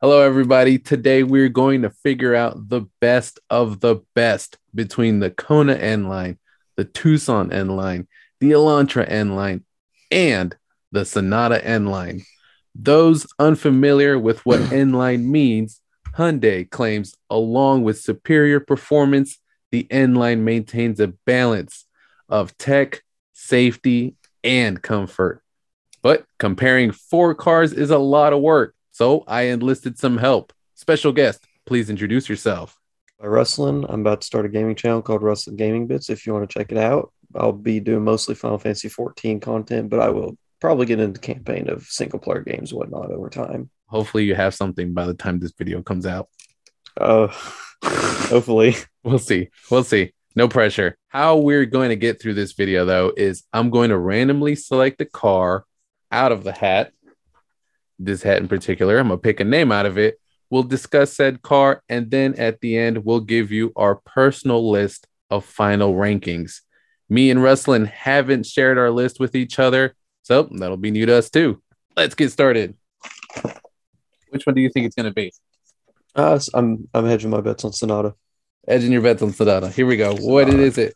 Hello, everybody. Today we're going to figure out the best of the best between the Kona N line, the Tucson N line, the Elantra N line, and the Sonata N line. Those unfamiliar with what N line means, Hyundai claims, along with superior performance, the N line maintains a balance of tech, safety, and comfort. But comparing four cars is a lot of work. So I enlisted some help. Special guest, please introduce yourself. By Rustlin, I'm about to start a gaming channel called Rustlin Gaming Bits. If you want to check it out, I'll be doing mostly Final Fantasy 14 content, but I will probably get into campaign of single player games and whatnot over time. Hopefully, you have something by the time this video comes out. Uh, hopefully. We'll see. We'll see. No pressure. How we're going to get through this video, though, is I'm going to randomly select a car out of the hat this hat in particular. I'm gonna pick a name out of it. We'll discuss said car, and then at the end, we'll give you our personal list of final rankings. Me and Rustlin haven't shared our list with each other, so that'll be new to us too. Let's get started. Which one do you think it's gonna be? Uh, I'm I'm hedging my bets on Sonata. Edging your bets on Sonata. Here we go. Sonata. What is it?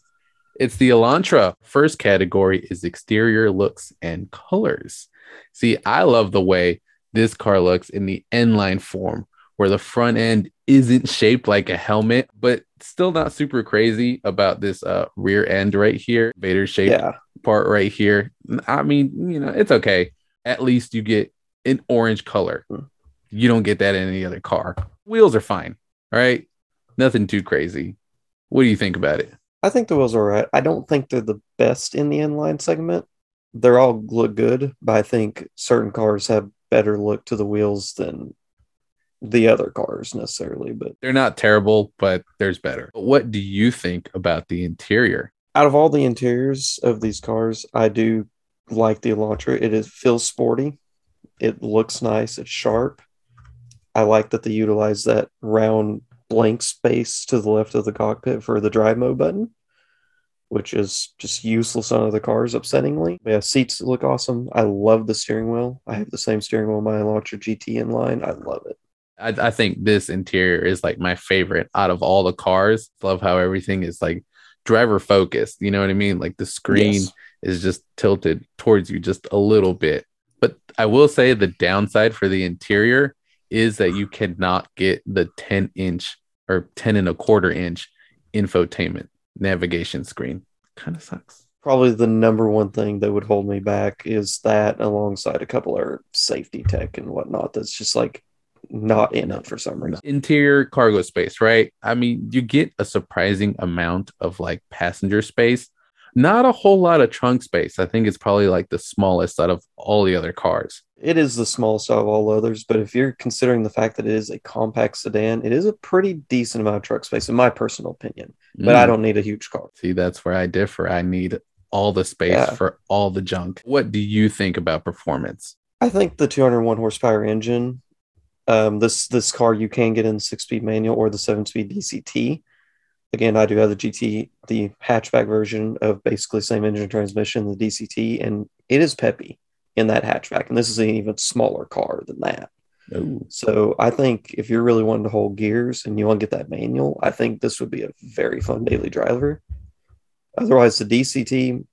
It's the Elantra. First category is exterior looks and colors. See, I love the way this car looks in the N line form, where the front end isn't shaped like a helmet, but still not super crazy about this uh, rear end right here, Vader shaped yeah. part right here. I mean, you know, it's okay. At least you get an orange color. Hmm. You don't get that in any other car. Wheels are fine. All right. Nothing too crazy. What do you think about it? I think the wheels are right. I don't think they're the best in the N line segment. They're all look good, but I think certain cars have better look to the wheels than the other cars necessarily, but they're not terrible, but there's better. What do you think about the interior? Out of all the interiors of these cars, I do like the Elantra. It is feels sporty. It looks nice. It's sharp. I like that they utilize that round blank space to the left of the cockpit for the drive mode button which is just useless on other cars, upsettingly. Yeah, seats look awesome. I love the steering wheel. I have the same steering wheel my Elantra GT N line. I love it. I, I, think this interior is like my favorite out of all the cars. Love how everything is like driver focused. You know what I mean? Like the screen yes. is just tilted towards you just a little bit. But I will say the downside for the interior is that you cannot get the 10 inch or 10 and a quarter inch infotainment navigation screen. Kind of sucks. Probably the number one thing that would hold me back is that alongside a couple of safety tech and whatnot that's just like not in it for some reason. Interior cargo space, right? I mean, you get a surprising amount of like passenger space, not a whole lot of trunk space. I think it's probably like the smallest out of all the other cars. It is the smallest out of all others, but if you're considering the fact that it is a compact sedan, it is a pretty decent amount of truck space, in my personal opinion. But mm. I don't need a huge car. See, that's where I differ. I need all the space yeah. for all the junk. What do you think about performance? I think the 201 horsepower engine, um, this this car you can get in six speed manual or the seven speed DCT again, I do have the GT, the hatchback version of basically same engine transmission, the DCT, and it is peppy in that hatchback. And this is an even smaller car than that. Ooh. So I think if you're really wanting to hold gears and you want to get that manual, I think this would be a very fun daily driver. Otherwise, the DCT,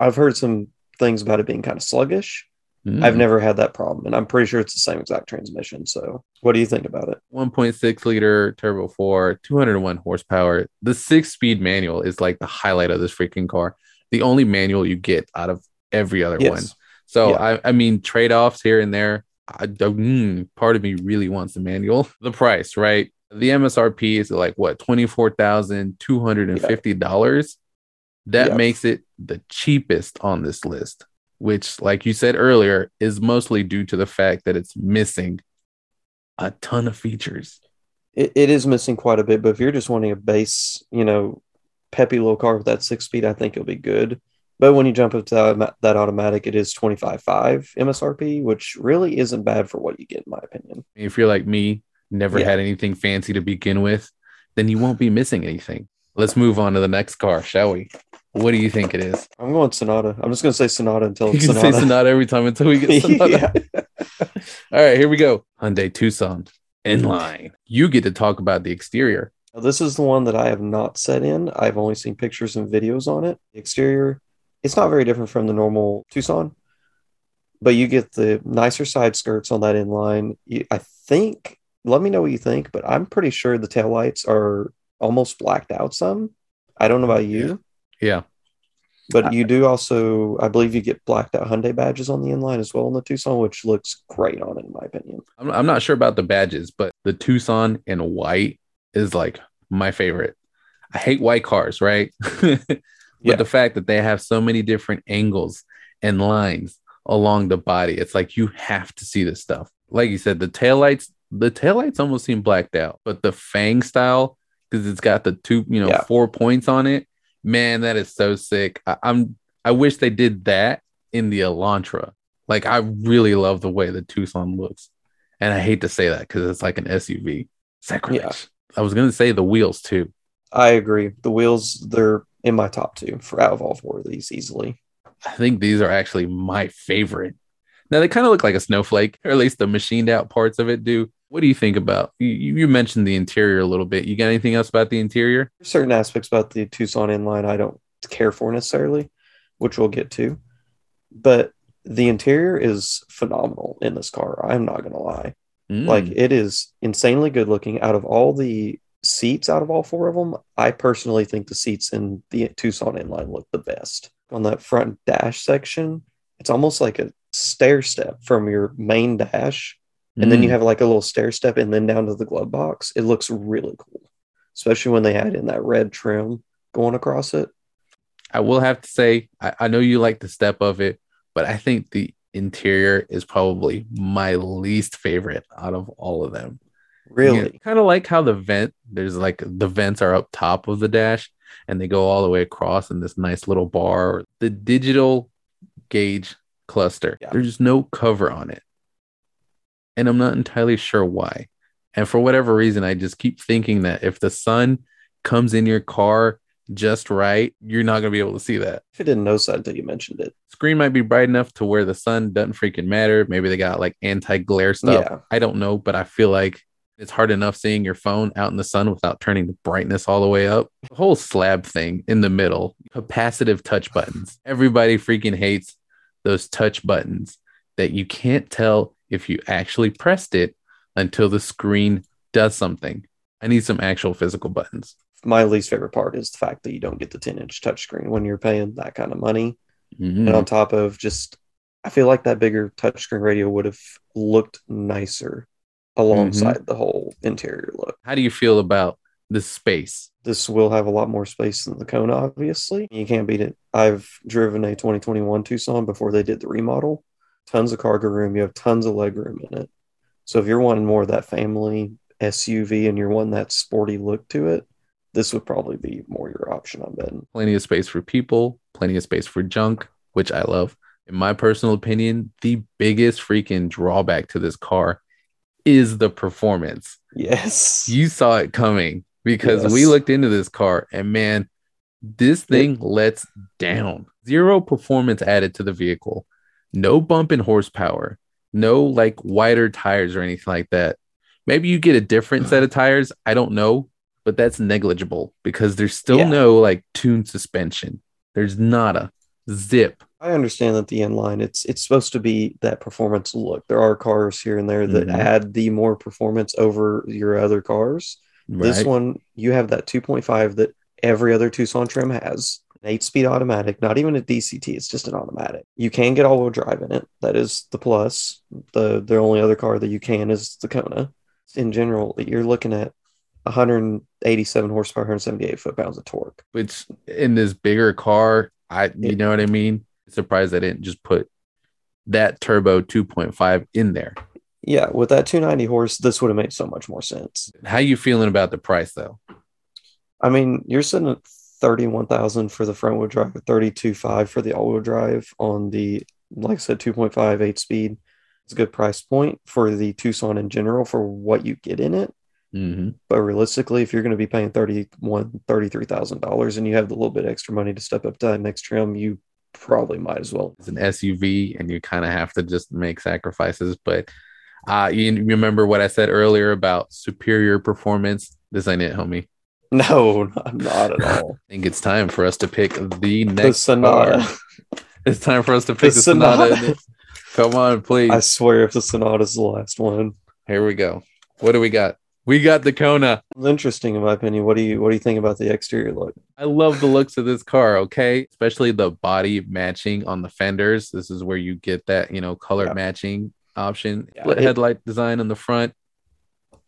I've heard some things about it being kind of sluggish. Mm. I've never had that problem, and I'm pretty sure it's the same exact transmission. So, what do you think about it? 1.6 liter turbo four, 201 horsepower. The six speed manual is like the highlight of this freaking car. The only manual you get out of every other yes. one. So, yeah. I, I mean, trade offs here and there. I, mm, part of me really wants the manual. The price, right? The MSRP is like what twenty four thousand two hundred and fifty dollars. Yeah. That yeah. makes it the cheapest on this list which, like you said earlier, is mostly due to the fact that it's missing a ton of features. It, it is missing quite a bit, but if you're just wanting a base, you know, peppy little car with that six speed, I think it'll be good. But when you jump up to that, that automatic, it is 25.5 MSRP, which really isn't bad for what you get, in my opinion. If you're like me, never yeah. had anything fancy to begin with, then you won't be missing anything. Let's move on to the next car, shall we? What do you think it is? I'm going Sonata. I'm just going to say Sonata until you can Sonata. say Sonata every time until we get Sonata. All right, here we go. Hyundai Tucson N line. You get to talk about the exterior. Now, This is the one that I have not set in. I've only seen pictures and videos on it. The exterior, it's not very different from the normal Tucson, but you get the nicer side skirts on that N line. You, I think, let me know what you think, but I'm pretty sure the taillights are almost blacked out some. I don't know about you, Yeah. but you do also, I believe you get blacked out Hyundai badges on the N line as well in the Tucson, which looks great on it, in my opinion. I'm, I'm not sure about the badges, but the Tucson in white is like my favorite. I hate white cars, right? but Yeah. the fact that they have so many different angles and lines along the body, it's like you have to see this stuff. Like you said, the taillights, the taillights almost seem blacked out, but the Fang style, because it's got the two, you know, Yeah. four points on it, man, that is so sick. I, I'm I wish they did that in the Elantra. Like I really love the way the Tucson looks. And I hate to say that because it's like an SUV. Sacrilege. Yeah. I was gonna say the wheels too. I agree. The wheels, they're in my top two for out of all four of these easily. I think these are actually my favorite. Now they kind of look like a snowflake, or at least the machined out parts of it do. What do you think about? You, you mentioned the interior a little bit. You got anything else about the interior? Certain aspects about the Tucson N line I don't care for necessarily, which we'll get to. But the interior is phenomenal in this car. I'm not going to lie. Mm. Like it is insanely good looking. Out of all the seats, out of all four of them, I personally think the seats in the Tucson N line look the best. On that front dash section, it's almost like a stair step from your main dash and then you Mm. have like a little stair step and then down to the glove box. It looks really cool, especially when they had in that red trim going across it. I will have to say, I, I know you like the step of it, but I think the interior is probably my least favorite out of all of them. Really, kind of like how the vent, there's like the vents are up top of the dash and they go all the way across in this nice little bar. The digital gauge cluster, Yeah. there's no cover on it. And I'm not entirely sure why. And for whatever reason, I just keep thinking that if the sun comes in your car just right, you're not going to be able to see that. I didn't notice that until you mentioned it. Screen might be bright enough to where the sun doesn't freaking matter. Maybe they got like anti glare stuff. Yeah. I don't know, but I feel like it's hard enough seeing your phone out in the sun without turning the brightness all the way up. The whole slab thing in the middle, capacitive touch buttons. Everybody freaking hates those touch buttons that you can't tell if you actually pressed it until the screen does something. I need some actual physical buttons. My least favorite part is the fact that you don't get the 10 inch touchscreen when you're paying that kind of money. Mhm. And on top of just, I feel like that bigger touchscreen radio would have looked nicer alongside Mm-hmm. the whole interior look. How do you feel about the space? This will have a lot more space than the Kona, obviously. You can't beat it. I've driven a 2021 Tucson before they did the remodel. Tons of cargo room. You have tons of leg room in it. So if you're wanting more of that family SUV and you're wanting that sporty look to it, this would probably be more your option, I'm betting. plenty of space for people, plenty of space for junk, which I love. In my personal opinion, the biggest freaking drawback to this car is the performance. Yes. You saw it coming because we looked into this car and man, this thing lets down. Zero performance added to the vehicle. No bump in horsepower. No like wider tires or anything like that. Maybe you get a different set of tires. I don't know, but that's negligible because there's still Yeah. no like tune suspension. There's not a zip. I understand that the N line it's it's supposed to be that performance look. There are cars here and there that Mhm. add the more performance over your other cars. This one you have that 2.5 that every other Tucson trim has. An 8-speed automatic, not even a DCT, it's just an automatic. You can get all-wheel drive in it. That is the plus. The the only other car that you can is the Kona. In general, you're looking at 187 horsepower, 178 foot-pounds of torque. which in this bigger car, I you know what I mean? Surprised I didn't just put that turbo 2.5 in there. Yeah, with that 290 horse, this would have made so much more sense. How you feeling about the price though? I mean, you're sitting at 31,000 for the front wheel drive, 32.5 for the all wheel drive on the, like I said, 2.5, 8 speed. It's a good price point for the Tucson in general for what you get in it. Hmm But realistically, if you're going to be paying 31, $33,000 and you have the little bit extra money to step up to that next trim, you probably might as well. It's an SUV and you kind of have to just make sacrifices, but Uh, you remember what I said earlier about superior performance? This ain't it, homie. No, not, not at all. I think it's time for us to pick the the next Sonata. car. It's time for us to pick The the, Sonata. Sonata. Come on, please. I swear, if the Sonata's the last one, Here we go. What do we got? We got the Kona. interesting in my opinion. What do you What do you think about the exterior look? I love the looks of this car, okay? Especially the body matching on the fenders. This is where you get that, you know, color Yeah. matching option. Yeah, it- headlight design on the front.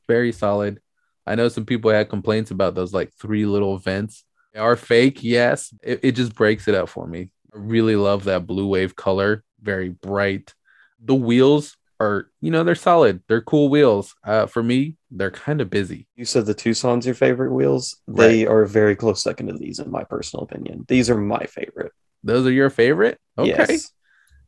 Very solid. I know some people had complaints about those like three little vents. They are fake, yes. It, it just breaks it up for me. I really love that blue wave color. Very bright. The wheels are, you know, they're solid. They're cool wheels. Uh, for me, they're kind of busy. You said the Tucson's your favorite wheels. They are very close second to these, in my personal opinion. These are my favorite. Those are your favorite? Okay. Yes.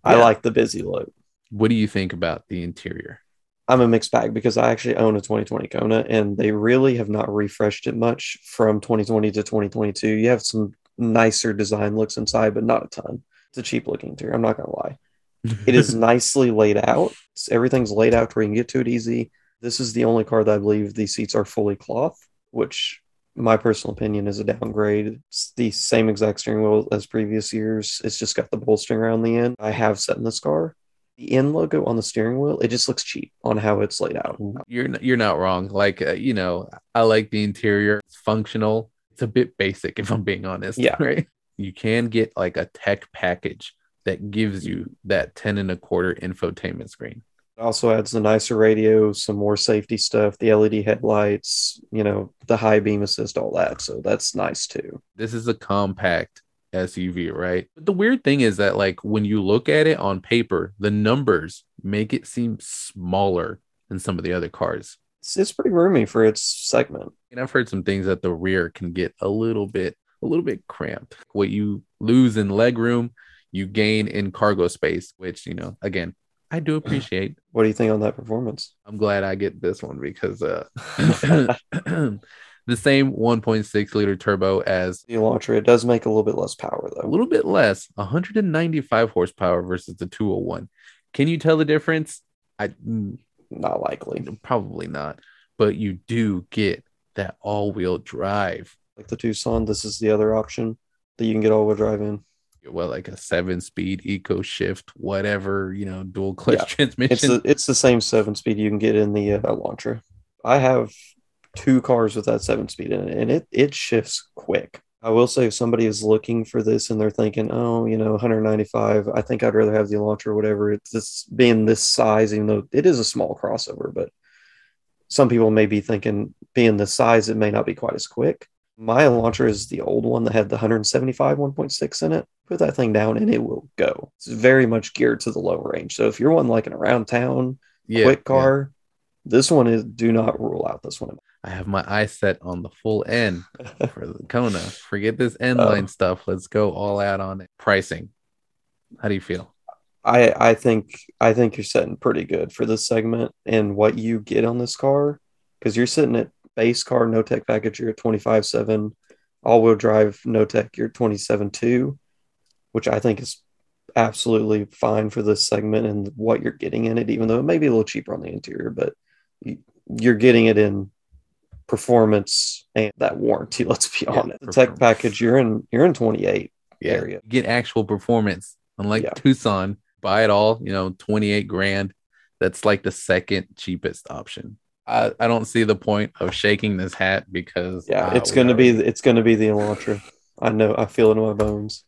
I like the busy look. What do you think about the interior? I'm a mixed bag because I actually own a 2020 Kona and they really have not refreshed it much from 2020 to 2022. You have some nicer design looks inside, but not a ton. It's a cheap looking interior. I'm not going to lie. It is nicely laid out. Everything's laid out where you can get to it easy. This is the only car that I believe these seats are fully cloth, which my personal opinion is a downgrade. It's the same exact steering wheel as previous years. It's just got the bolstering around the end. I have set in this car. The N logo on the steering wheel, it just looks cheap on how it's laid out. You're you're not wrong. Like uh, you know, I like the interior. It's functional. It's a bit basic, if I'm being honest. Yeah. Right. You can get like a tech package that gives you that 10 and a quarter infotainment screen. It also adds the nicer radio, some more safety stuff, the LED headlights, you know, the high beam assist, all that. So that's nice too. This is a compact SUV, right? But the weird thing is that like when you look at it on paper, the numbers make it seem smaller than some of the other cars. It's, it's pretty roomy for its segment. And I've heard some things that the rear can get a little bit a little bit cramped. What you lose in leg room, you gain in cargo space, which, you know, again, I do appreciate. What do you think on that performance? I'm glad I get this one because uh the same 1.6 liter turbo as The Elantra, it does make a little bit less power though. a little bit less, 195 horsepower versus the 201. Can you tell the difference? I mm, Not likely. probably not, but you do get that all-wheel drive. Like the Tucson, this is the other option that you can get all wheel drive in. Well, like a seven-speed eco shift, whatever, you know, dual clutch Yeah. transmission. It's the it's the same seven speed you can get in the uh, Elantra. I have two cars with that seven speed in it, and it it shifts quick. I will say, if somebody is looking for this and they're thinking, oh, you know, 195, I think I'd rather have the Elantra or whatever. It's this being this size, even though it is a small crossover, but some people may be thinking, being the size, it may not be quite as quick. My launcher is the old one that had the 175 1.6 in it. Put that thing down and it will go. It's very much geared to the low range. So if you're one like an around town yeah, quick yeah. car, this one is do not rule out this one. I have my eye set on the full N for the Kona. Forget this N Oh. line stuff. Let's go all out on it. Pricing. How do you feel? I I think I think you're setting pretty good for this segment and what you get on this car because you're sitting at base car no tech package you're at 25.7 all wheel drive no tech you're at 27.2 which I think is absolutely fine for this segment and what you're getting in it even though it may be a little cheaper on the interior but you, you're getting it in performance and that warranty let's be Yeah, honest the tech package you're in you're in 28 Yeah. area get actual performance. Unlike Yeah. Tucson, buy it all, you know, 28 grand. That's like the second cheapest option. I, I don't see the point of shaking this hat because Yeah, uh, it's gonna be it's gonna be the Elantra. I know. I feel it in my bones.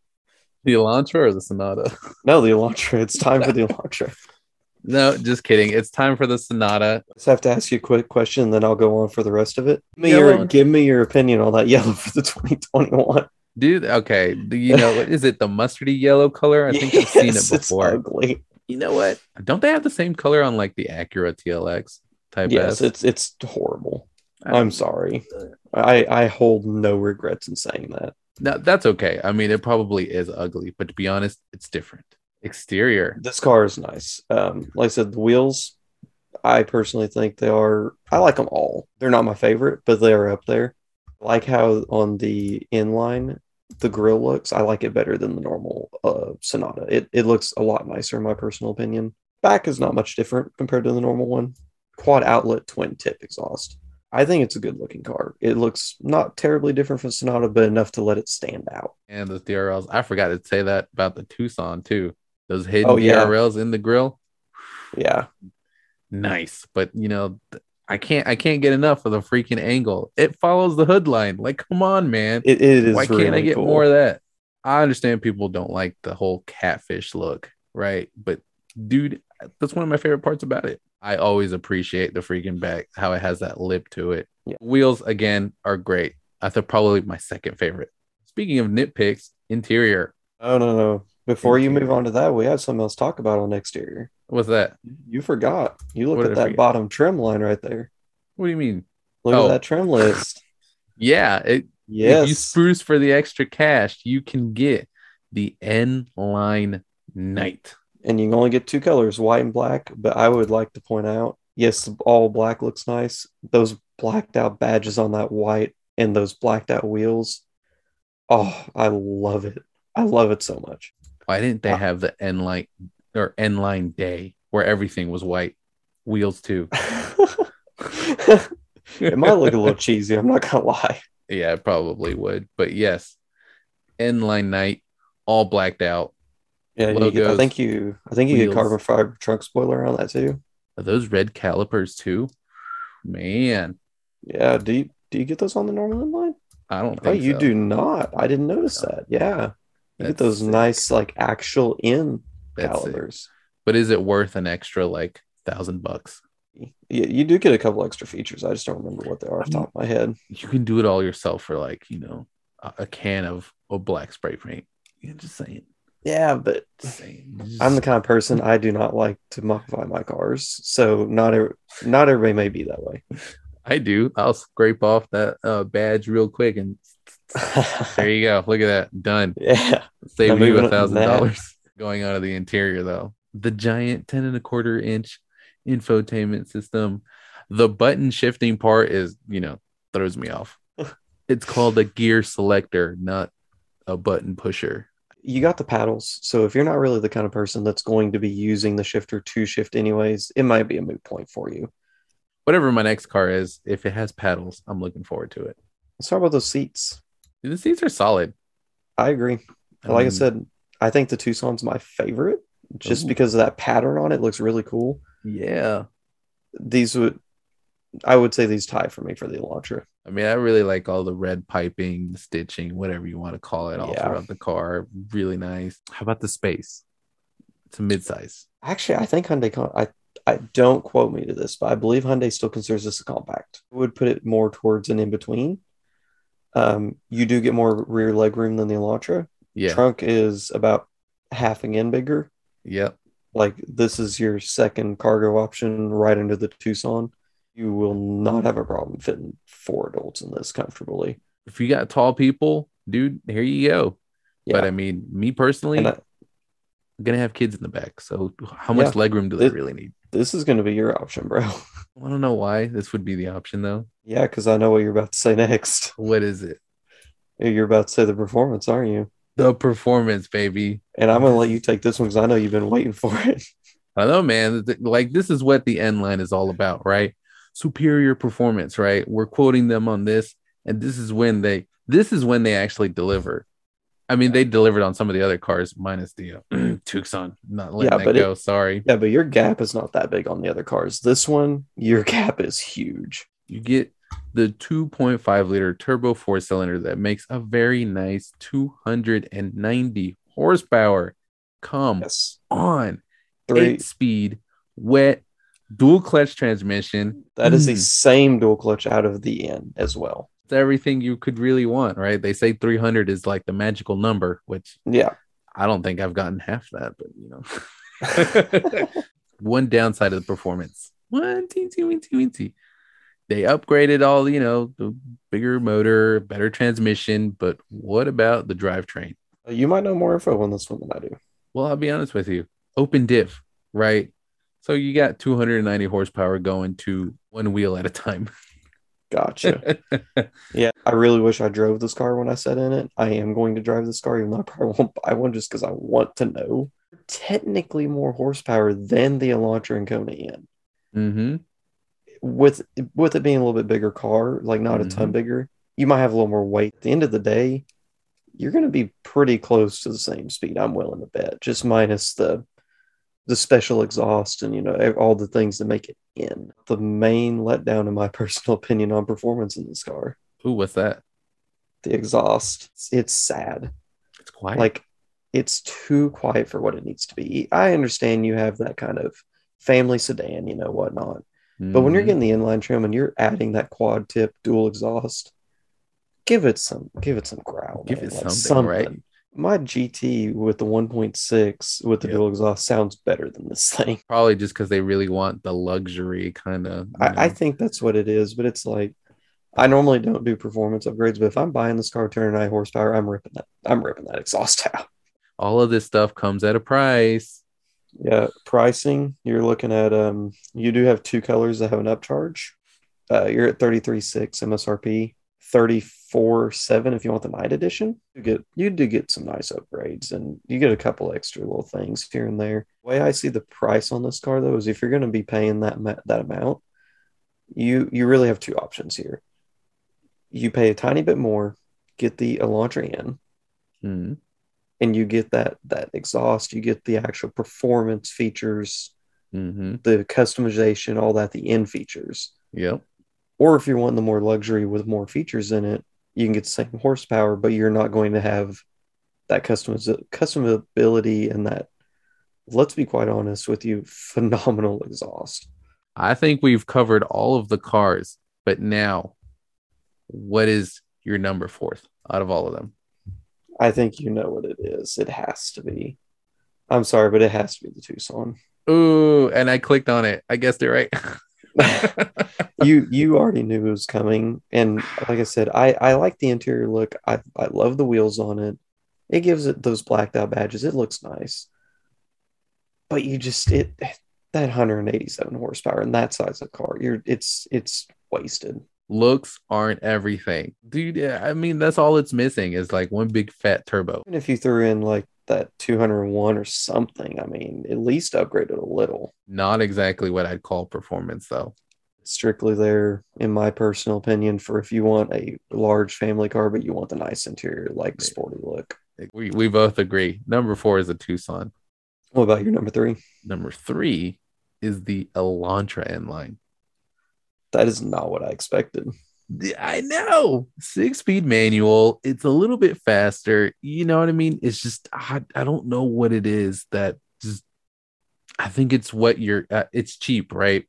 the Elantra or the Sonata. No, the Elantra. It's time for the Elantra. no, just kidding. It's time for the Sonata. Let's have to ask you a quick question, then I'll go on for the rest of it. Give me, Yellow. your, give me your opinion on that yellow for the 2021. Dude, okay. Do you know what is it? The mustardy yellow color? I think I've seen it Yes, it's before. ugly. You know what? Don't they have the same color on like the Acura TLX type Yes, S? it's it's horrible. I- I'm sorry. I I hold no regrets in saying that. No, that's okay. I mean, it probably is ugly, but to be honest, it's different. Exterior. This car is nice. Um, like I said, the wheels. I personally think they are. I like them all. They're not my favorite, but they are up there. I like how on the N line the grill looks. I like it better than the normal uh, Sonata. It it looks a lot nicer in my personal opinion. back is not much different compared to the normal one. Quad outlet twin tip exhaust. I think it's a good looking car. It looks not terribly different from Sonata, but enough to let it stand out. And the DRLs. I forgot to say that about the Tucson too. Those hidden Oh, yeah. DRLs in the grill. Yeah. Nice. But you know, I can't I can't get enough of the freaking angle. It follows the hood line. Like, come on, man. It, it is Why can't I get cool. more of that? I understand people don't like the whole catfish look, right? But dude, that's one of my favorite parts about it. I always appreciate the freaking back, how it has that lip to it. Yeah. Wheels again are great. I think probably my second favorite. Speaking of nitpicks, interior. Oh no no. Before you move on to that, we have something else to talk about on exterior. What's that? You forgot. You look What at that bottom trim line right there. What do you mean? Look Oh. at that trim list. Yeah, it, Yes. if you spruce for the extra cash, you can get the N line night. And you can only get two colors, white and black. But I would like to point out, yes, all black looks nice. Those blacked out badges on that white and those blacked out wheels. Oh, I love it. I love it so much. Why didn't they Ah. have the N line or N line day where everything was white? Wheels too. it might look a little cheesy. I'm not gonna lie. Yeah, it probably would. But yes, N line night, all blacked out. Yeah, you get, I think you. I think you get carbon fiber trunk spoiler on that too. Are those red calipers too? Man, Yeah. Do you do you get those on the normal N line? I don't Oh, you so. do not. I didn't notice No. that. Yeah. You get those sick. nice, like actual in That's sick. calipers. But is it worth an extra like thousand bucks? Yeah, you do get a couple extra features. I just don't remember what they are off the top of my head. You can do it all yourself for like, you know, a, can of, of black spray paint. Yeah, just saying. Yeah, but Just saying. You just- I'm the kind of person I do not like to modify my cars. So not every, not everybody may be that way. I do. I'll scrape off that uh, badge real quick and there you go. Look at that. Done. yeah. Save you a thousand dollars. Going out of the interior though. The giant 10 and a quarter inch infotainment system. The button shifting part is, you know, throws me off. it's called a gear selector, not a button pusher. You got the paddles. So if you're not really the kind of person that's going to be using the shifter to shift anyways, it might be a moot point for you. Whatever my next car is, if it has paddles, I'm looking forward to it. Let's talk about those seats. The seats are solid. I agree. like I um, said, I think the Tucson's my favorite just Ooh. because of that pattern on it looks really cool. yeah. These would, I would say these tie for me for the Elantra. I mean, I really like all the red piping, the stitching, whatever you want to call it, all Yeah. throughout the car. Really nice. How about the space? It's a midsize. Actually, I think Hyundai. I I don't quote me to this, but I believe Hyundai still considers this a compact. I would put it more towards an in between. Um, you do get more rear leg room than the Elantra. Yeah. Trunk is about half again bigger. Yep. Like this is your second cargo option right under the Tucson. You will not have a problem fitting four adults in this comfortably. If you got tall people, dude, here you go. Yeah. But I mean, me personally, and I'm gonna have kids in the back. So how much Yeah. legroom do they It- really need? this is going to be your option, bro. I don't know why this would be the option though. yeah, because I know what you're about to say next. What is it? You're about to say the performance, aren't you? The performance, baby. And I'm going to let you take this one because I know you've been waiting for it. I know, man. Like this is what the N line is all about, right? Superior performance, right? We're quoting them on this, and this is when they this is when they actually deliver. I mean, they delivered on some of the other cars, minus the uh, Tucson. Not letting Yeah, that but it- go. Sorry. Yeah, but your gap is not that big on the other cars. This one, your gap is huge. You get the 2.5 liter turbo four cylinder that makes a very nice 290 horsepower. Come Yes. on, Three. eight speed, wet, dual clutch transmission. That is the Mm. same dual clutch out of the end as well. It's everything you could really want, right? They say 300 is like the magical number, which Yeah. I don't think I've gotten half that, but you know. One downside of the performance. One teensy weensy weensy. They upgraded all, you know, the bigger motor, better transmission, but what about the drivetrain? You might know more info on this one than I do. Well, I'll be honest with you. Open diff, right? So you got 290 horsepower going to one wheel at a time. Gotcha. yeah. I really wish I drove this car when I sat in it. I am going to drive this car, even though I probably won't buy one just because I want to know. technically more horsepower than the Elantra and Kona N. Mm-hmm. With with it being a little bit bigger car, like not a ton Mhm. bigger, you might have a little more weight. At the end of the day, you're going to be pretty close to the same speed. I'm willing to bet, just minus the the special exhaust and you know all the things that make it in. The main letdown, in my personal opinion, on performance in this car, who what's that? the exhaust. It's, sad. It's quiet. Like it's too quiet for what it needs to be. I understand you have that kind of family sedan, you know, whatnot. But when you're Mhm. getting the N line trim and you're adding that quad tip dual exhaust, give it some give it some growl. Give man. it Like something, right? My GT with the 1.6 with the Yep. dual exhaust sounds better than this thing. probably just because they really want the luxury kind of. I, I think that's what it is, but it's like I normally don't do performance upgrades, but if I'm buying this car 209 horsepower, I'm ripping that I'm ripping that exhaust out. all of this stuff comes at a price. Yeah, pricing, you're looking at um you do have two colors that have an upcharge. Uh you're at 33.6 MSRP, 34.7 if you want the night edition. You get you do get some nice upgrades and you get a couple extra little things here and there. The way I see the price on this car though is if you're going to be paying that that amount, you you really have two options here. You pay a tiny bit more, get the Elantra N, Mhm. and you get that that exhaust, you get the actual performance features, Mhm. the customization, all that, the N features. Yep. Or if you're wanting the more luxury with more features in it, you can get the same horsepower, but you're not going to have that customiz- customability and that, let's be quite honest with you, phenomenal exhaust. I think we've covered all of the cars, but now, what is your number fourth out of all of them? I think you know what it is. It has to be. I'm sorry, but it has to be the Tucson. Ooh, and I clicked on it. I guessed it right. you you already knew it was coming. And like i said i i like the interior look. I i love the wheels on it. It gives it those blacked out badges. It looks nice. But you just it that 187 horsepower and that size of car you're it's it's wasted. Looks aren't everything, dude. I mean, that's all it's missing is like one big fat turbo. And if you threw in like that 201 or something i mean at least upgraded a little Not exactly what I'd call performance, though. strictly there in my personal opinion for if you want a large family car but you want the nice interior like sporty look We we both agree. Number four is a Tucson. what about your number three Number three is the Elantra N line. That is not what I expected. I know six speed manual. It's a little bit faster. You know what I mean? It's just I, I don't know what it is that just I think it's what you're. Uh, it's cheap, right?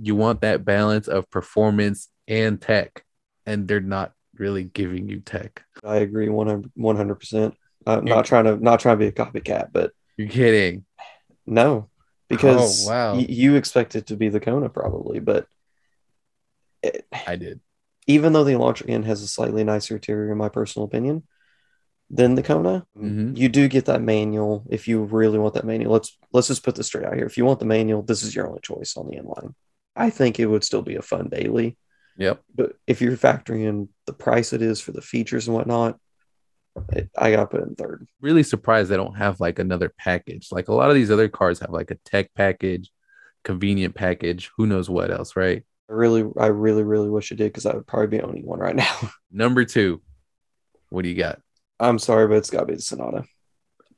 You want that balance of performance and tech, and they're not really giving you tech. I agree 100 percent. I'm not trying to not trying to be a copycat, but You're kidding? no, because Oh, wow. y- you expect it to be the Kona probably, but it, I did. Even though the Elantra N has a slightly nicer interior, in my personal opinion, than the Kona, Mhm. you do get that manual. If you really want that manual, let's let's just put this straight out here. If you want the manual, this is your only choice on the N line. I think it would still be a fun daily. Yep. But if you're factoring in the price it is for the features and whatnot, it, I got to put it in third. Really surprised they don't have like another package. Like a lot of these other cars have like a tech package, convenient package. Who knows what else, right? I really, I really, really wish it did because I would probably be owning one right now. Number two, what do you got? I'm sorry, but it's got to be the Sonata.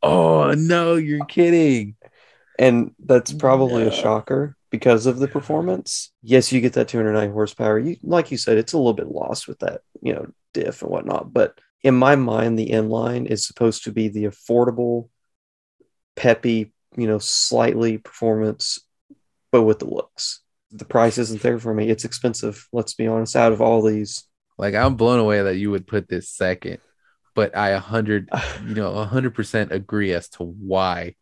Oh no, you're kidding. And that's probably No. a shocker because of the performance. Yes, you get that 209 horsepower. You, like you said, it's a little bit lost with that, you know, diff and whatnot. But in my mind, the N line is supposed to be the affordable, peppy, you know, slightly performance, but with the looks. The price isn't there for me. It's expensive. Let's be honest. Out of all these, Like I'm blown away that you would put this second, but I a hundred, you know, a hundred percent agree as to why.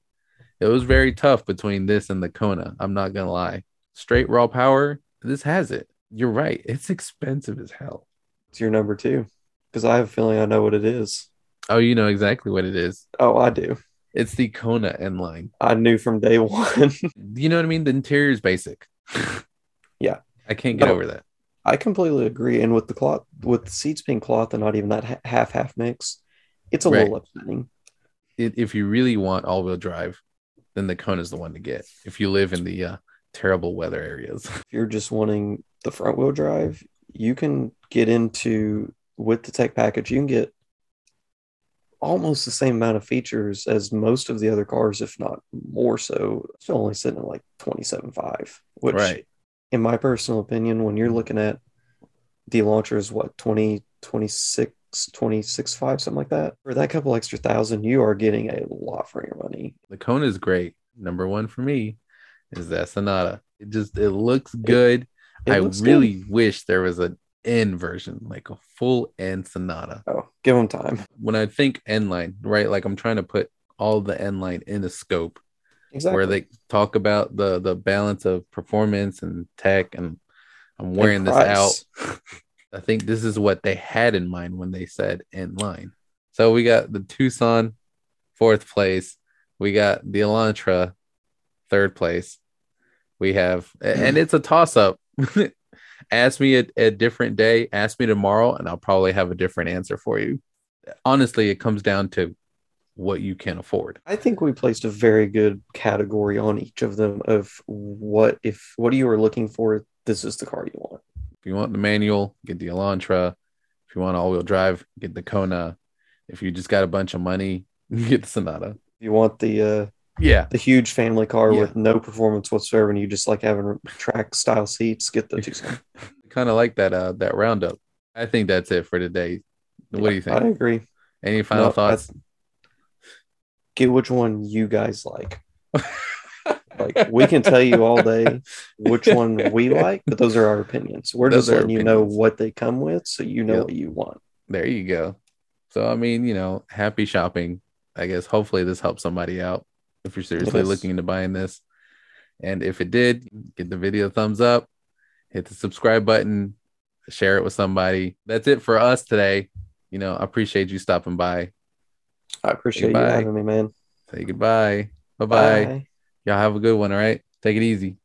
It was very tough between this and the Kona. I'm not gonna lie. Straight raw power, this has it. You're right. It's expensive as hell. it's your number two because I have a feeling I know what it is. Oh, you know exactly what it is. Oh, I do. It's the Kona N line. I knew from day one. You know what I mean? The interior is basic. Yeah. I can't get No. over that. I completely agree. And with the cloth, with the seats being cloth and not even that half half mix, it's a Right. little upsetting. It, if you really want all wheel drive, then the Kona is the one to get if you live in the uh, terrible weather areas. If you're just wanting the front wheel drive, you can get into with the tech package, you can get almost the same amount of features as most of the other cars, if not more so. Still only sitting at like 27.5, which Right. in my personal opinion, when you're looking at the Elantra is what 20, 26, 26.5, something like that. For that couple extra thousand, you are getting a lot for your money. The Kona is great. Number one for me is that Sonata. It just it looks good. It I looks good. really wish there was an N version, like a full N Sonata. Oh, give them time. When I think N line, right? Like I'm trying to put all the N line in a scope Exactly. where they talk about the the balance of performance and tech and I'm wearing this out. I think this is what they had in mind when they said N line. So we got the Tucson fourth place. We got the Elantra third place. We have and it's a toss up. ask me a, a different day, ask me tomorrow, and I'll probably have a different answer for you. Honestly, it comes down to what you can afford. I think we placed a very good category on each of them of what if what you are looking for, this is the car you want. If you want the manual, get the Elantra. If you want all wheel drive, get the Kona. If you just got a bunch of money, get the Sonata. If you want the uh, Yeah. the huge family car Yeah. with no performance whatsoever, and you just like having track style seats, get the Tucson. Kind of like that uh that roundup. I think that's it for today. What do you think? I agree. Any final No, I- thoughts? Get which one you guys like. Like we can tell you all day which one we like, but those are our opinions. We're Those just letting you know what they come with, so you know Yep. what you want. there you go. So I mean, you know, happy shopping. I guess hopefully this helps somebody out if you're seriously Yes. looking into buying this. And if it did, give the video a thumbs up, hit the subscribe button, share it with somebody. That's it for us today. You know, I appreciate you stopping by. I appreciate you having me, man. Say goodbye. Bye bye. Y'all have a good one. All right. Take it easy.